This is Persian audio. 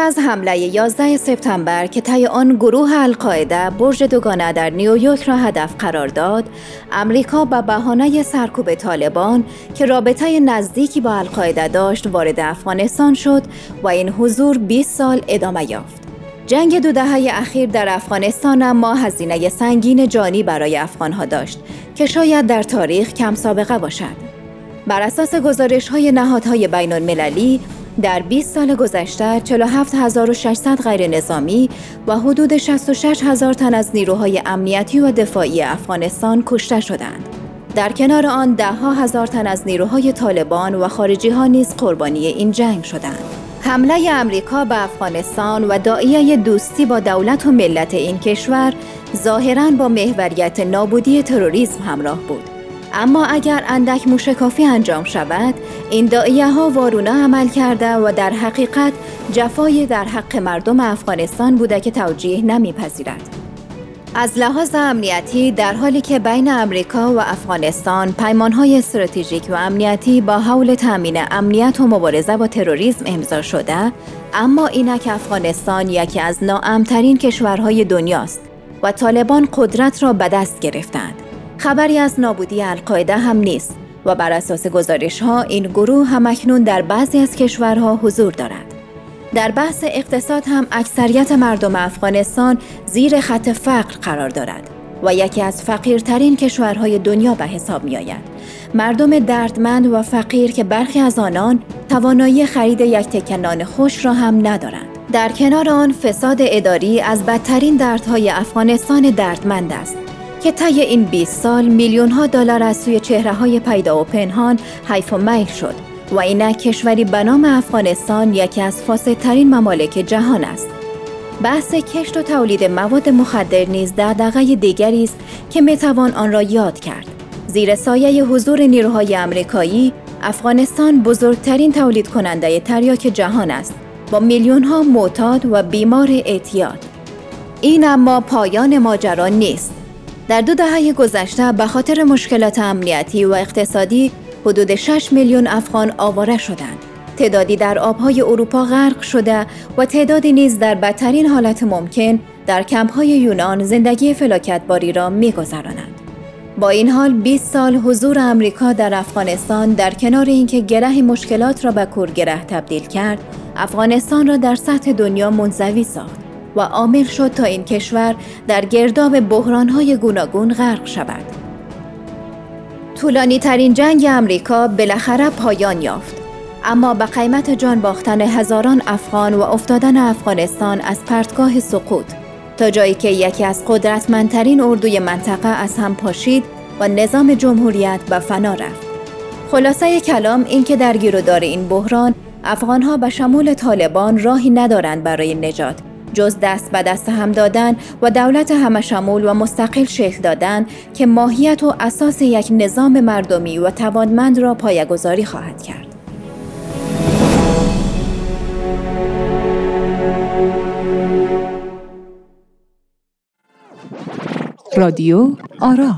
از حمله 11 سپتامبر که طی آن گروه القاعده برج دوگانه در نیویورک را هدف قرار داد، امریکا به بهانه سرکوب طالبان که رابطه نزدیکی با القاعده داشت وارد افغانستان شد و این حضور 20 سال ادامه یافت. جنگ دو دهه اخیر در افغانستان اما هزینه سنگین جانی برای افغانها داشت که شاید در تاریخ کم سابقه باشد. بر اساس گزارش های نهادهای بین المللی در 20 سال گذشته 47600 غیر نظامی و حدود 66000 تن از نیروهای امنیتی و دفاعی افغانستان کشته شدند. در کنار آن ده ها هزار تن از نیروهای طالبان و خارجی ها نیز قربانی این جنگ شدند. حمله امریکا به افغانستان و دائیه دوستی با دولت و ملت این کشور ظاهرا با محوریت نابودی تروریسم همراه بود. اما اگر اندک موشکافی انجام شود این دائیه ها وارونه عمل کرده و در حقیقت جفای در حق مردم افغانستان بوده که توجیه نمیپذیرد. از لحاظ امنیتی در حالی که بین امریکا و افغانستان پیمانهای استراتژیک و امنیتی با حول تامین امنیت و مبارزه با تروریسم امضا شده اما اینک افغانستان یکی از ناامترین کشورهای دنیاست و طالبان قدرت را به دست گرفتند. خبری از نابودی القاعده هم نیست و بر اساس گزارش ها این گروه همکنون در بعضی از کشورها حضور دارد. در بحث اقتصاد هم اکثریت مردم افغانستان زیر خط فقر قرار دارد و یکی از فقیرترین کشورهای دنیا به حساب می آید. مردم دردمند و فقیر که برخی از آنان توانایی خرید یک تکنان خوش را هم ندارند. در کنار آن فساد اداری از بدترین دردهای افغانستان دردمند است که طی این 20 سال میلیون ها دلار از سوی چهره های پیدا و پنهان حیف و میل شد و اینک کشوری به نام افغانستان یکی از فاسدترین ممالک جهان است. بحث کشت و تولید مواد مخدر نیز دغدغه دیگری است که می‌توان آن را یاد کرد. زیر سایه حضور نیروهای امریکایی، افغانستان بزرگترین تولید کننده تریاک جهان است با میلیون ها معتاد و بیمار اعتیاد. این اما پایان ماجرا نیست. در دو دهه گذشته به خاطر مشکلات امنیتی و اقتصادی حدود 6 میلیون افغان آواره شدند. تعدادی در آبهای اروپا غرق شده و تعدادی نیز در بدترین حالت ممکن در کمپ‌های یونان زندگی فلاکتباری را می‌گذرانند. با این حال 20 سال حضور امریکا در افغانستان در کنار اینکه گره مشکلات را به کورگره تبدیل کرد، افغانستان را در سطح دنیا منزوی ساخت. و عامل شد تا این کشور در گرداب بحرانهای گوناگون غرق شود. طولانی ترین جنگ امریکا بالاخره پایان یافت. اما به قیمت جان باختن هزاران افغان و افتادن افغانستان از پرتگاه سقوط تا جایی که یکی از قدرتمندترین اردوی منطقه از هم پاشید و نظام جمهوریت به فنا رفت. خلاصه کلام این که در گیرودار این بحران افغانها به شمول طالبان راهی ندارند برای نجات جز دست به دست هم دادن و دولت همشمول و مستقل شکل دادن که ماهیت و اساس یک نظام مردمی و توانمند را پایگذاری خواهد کرد. رادیو آرا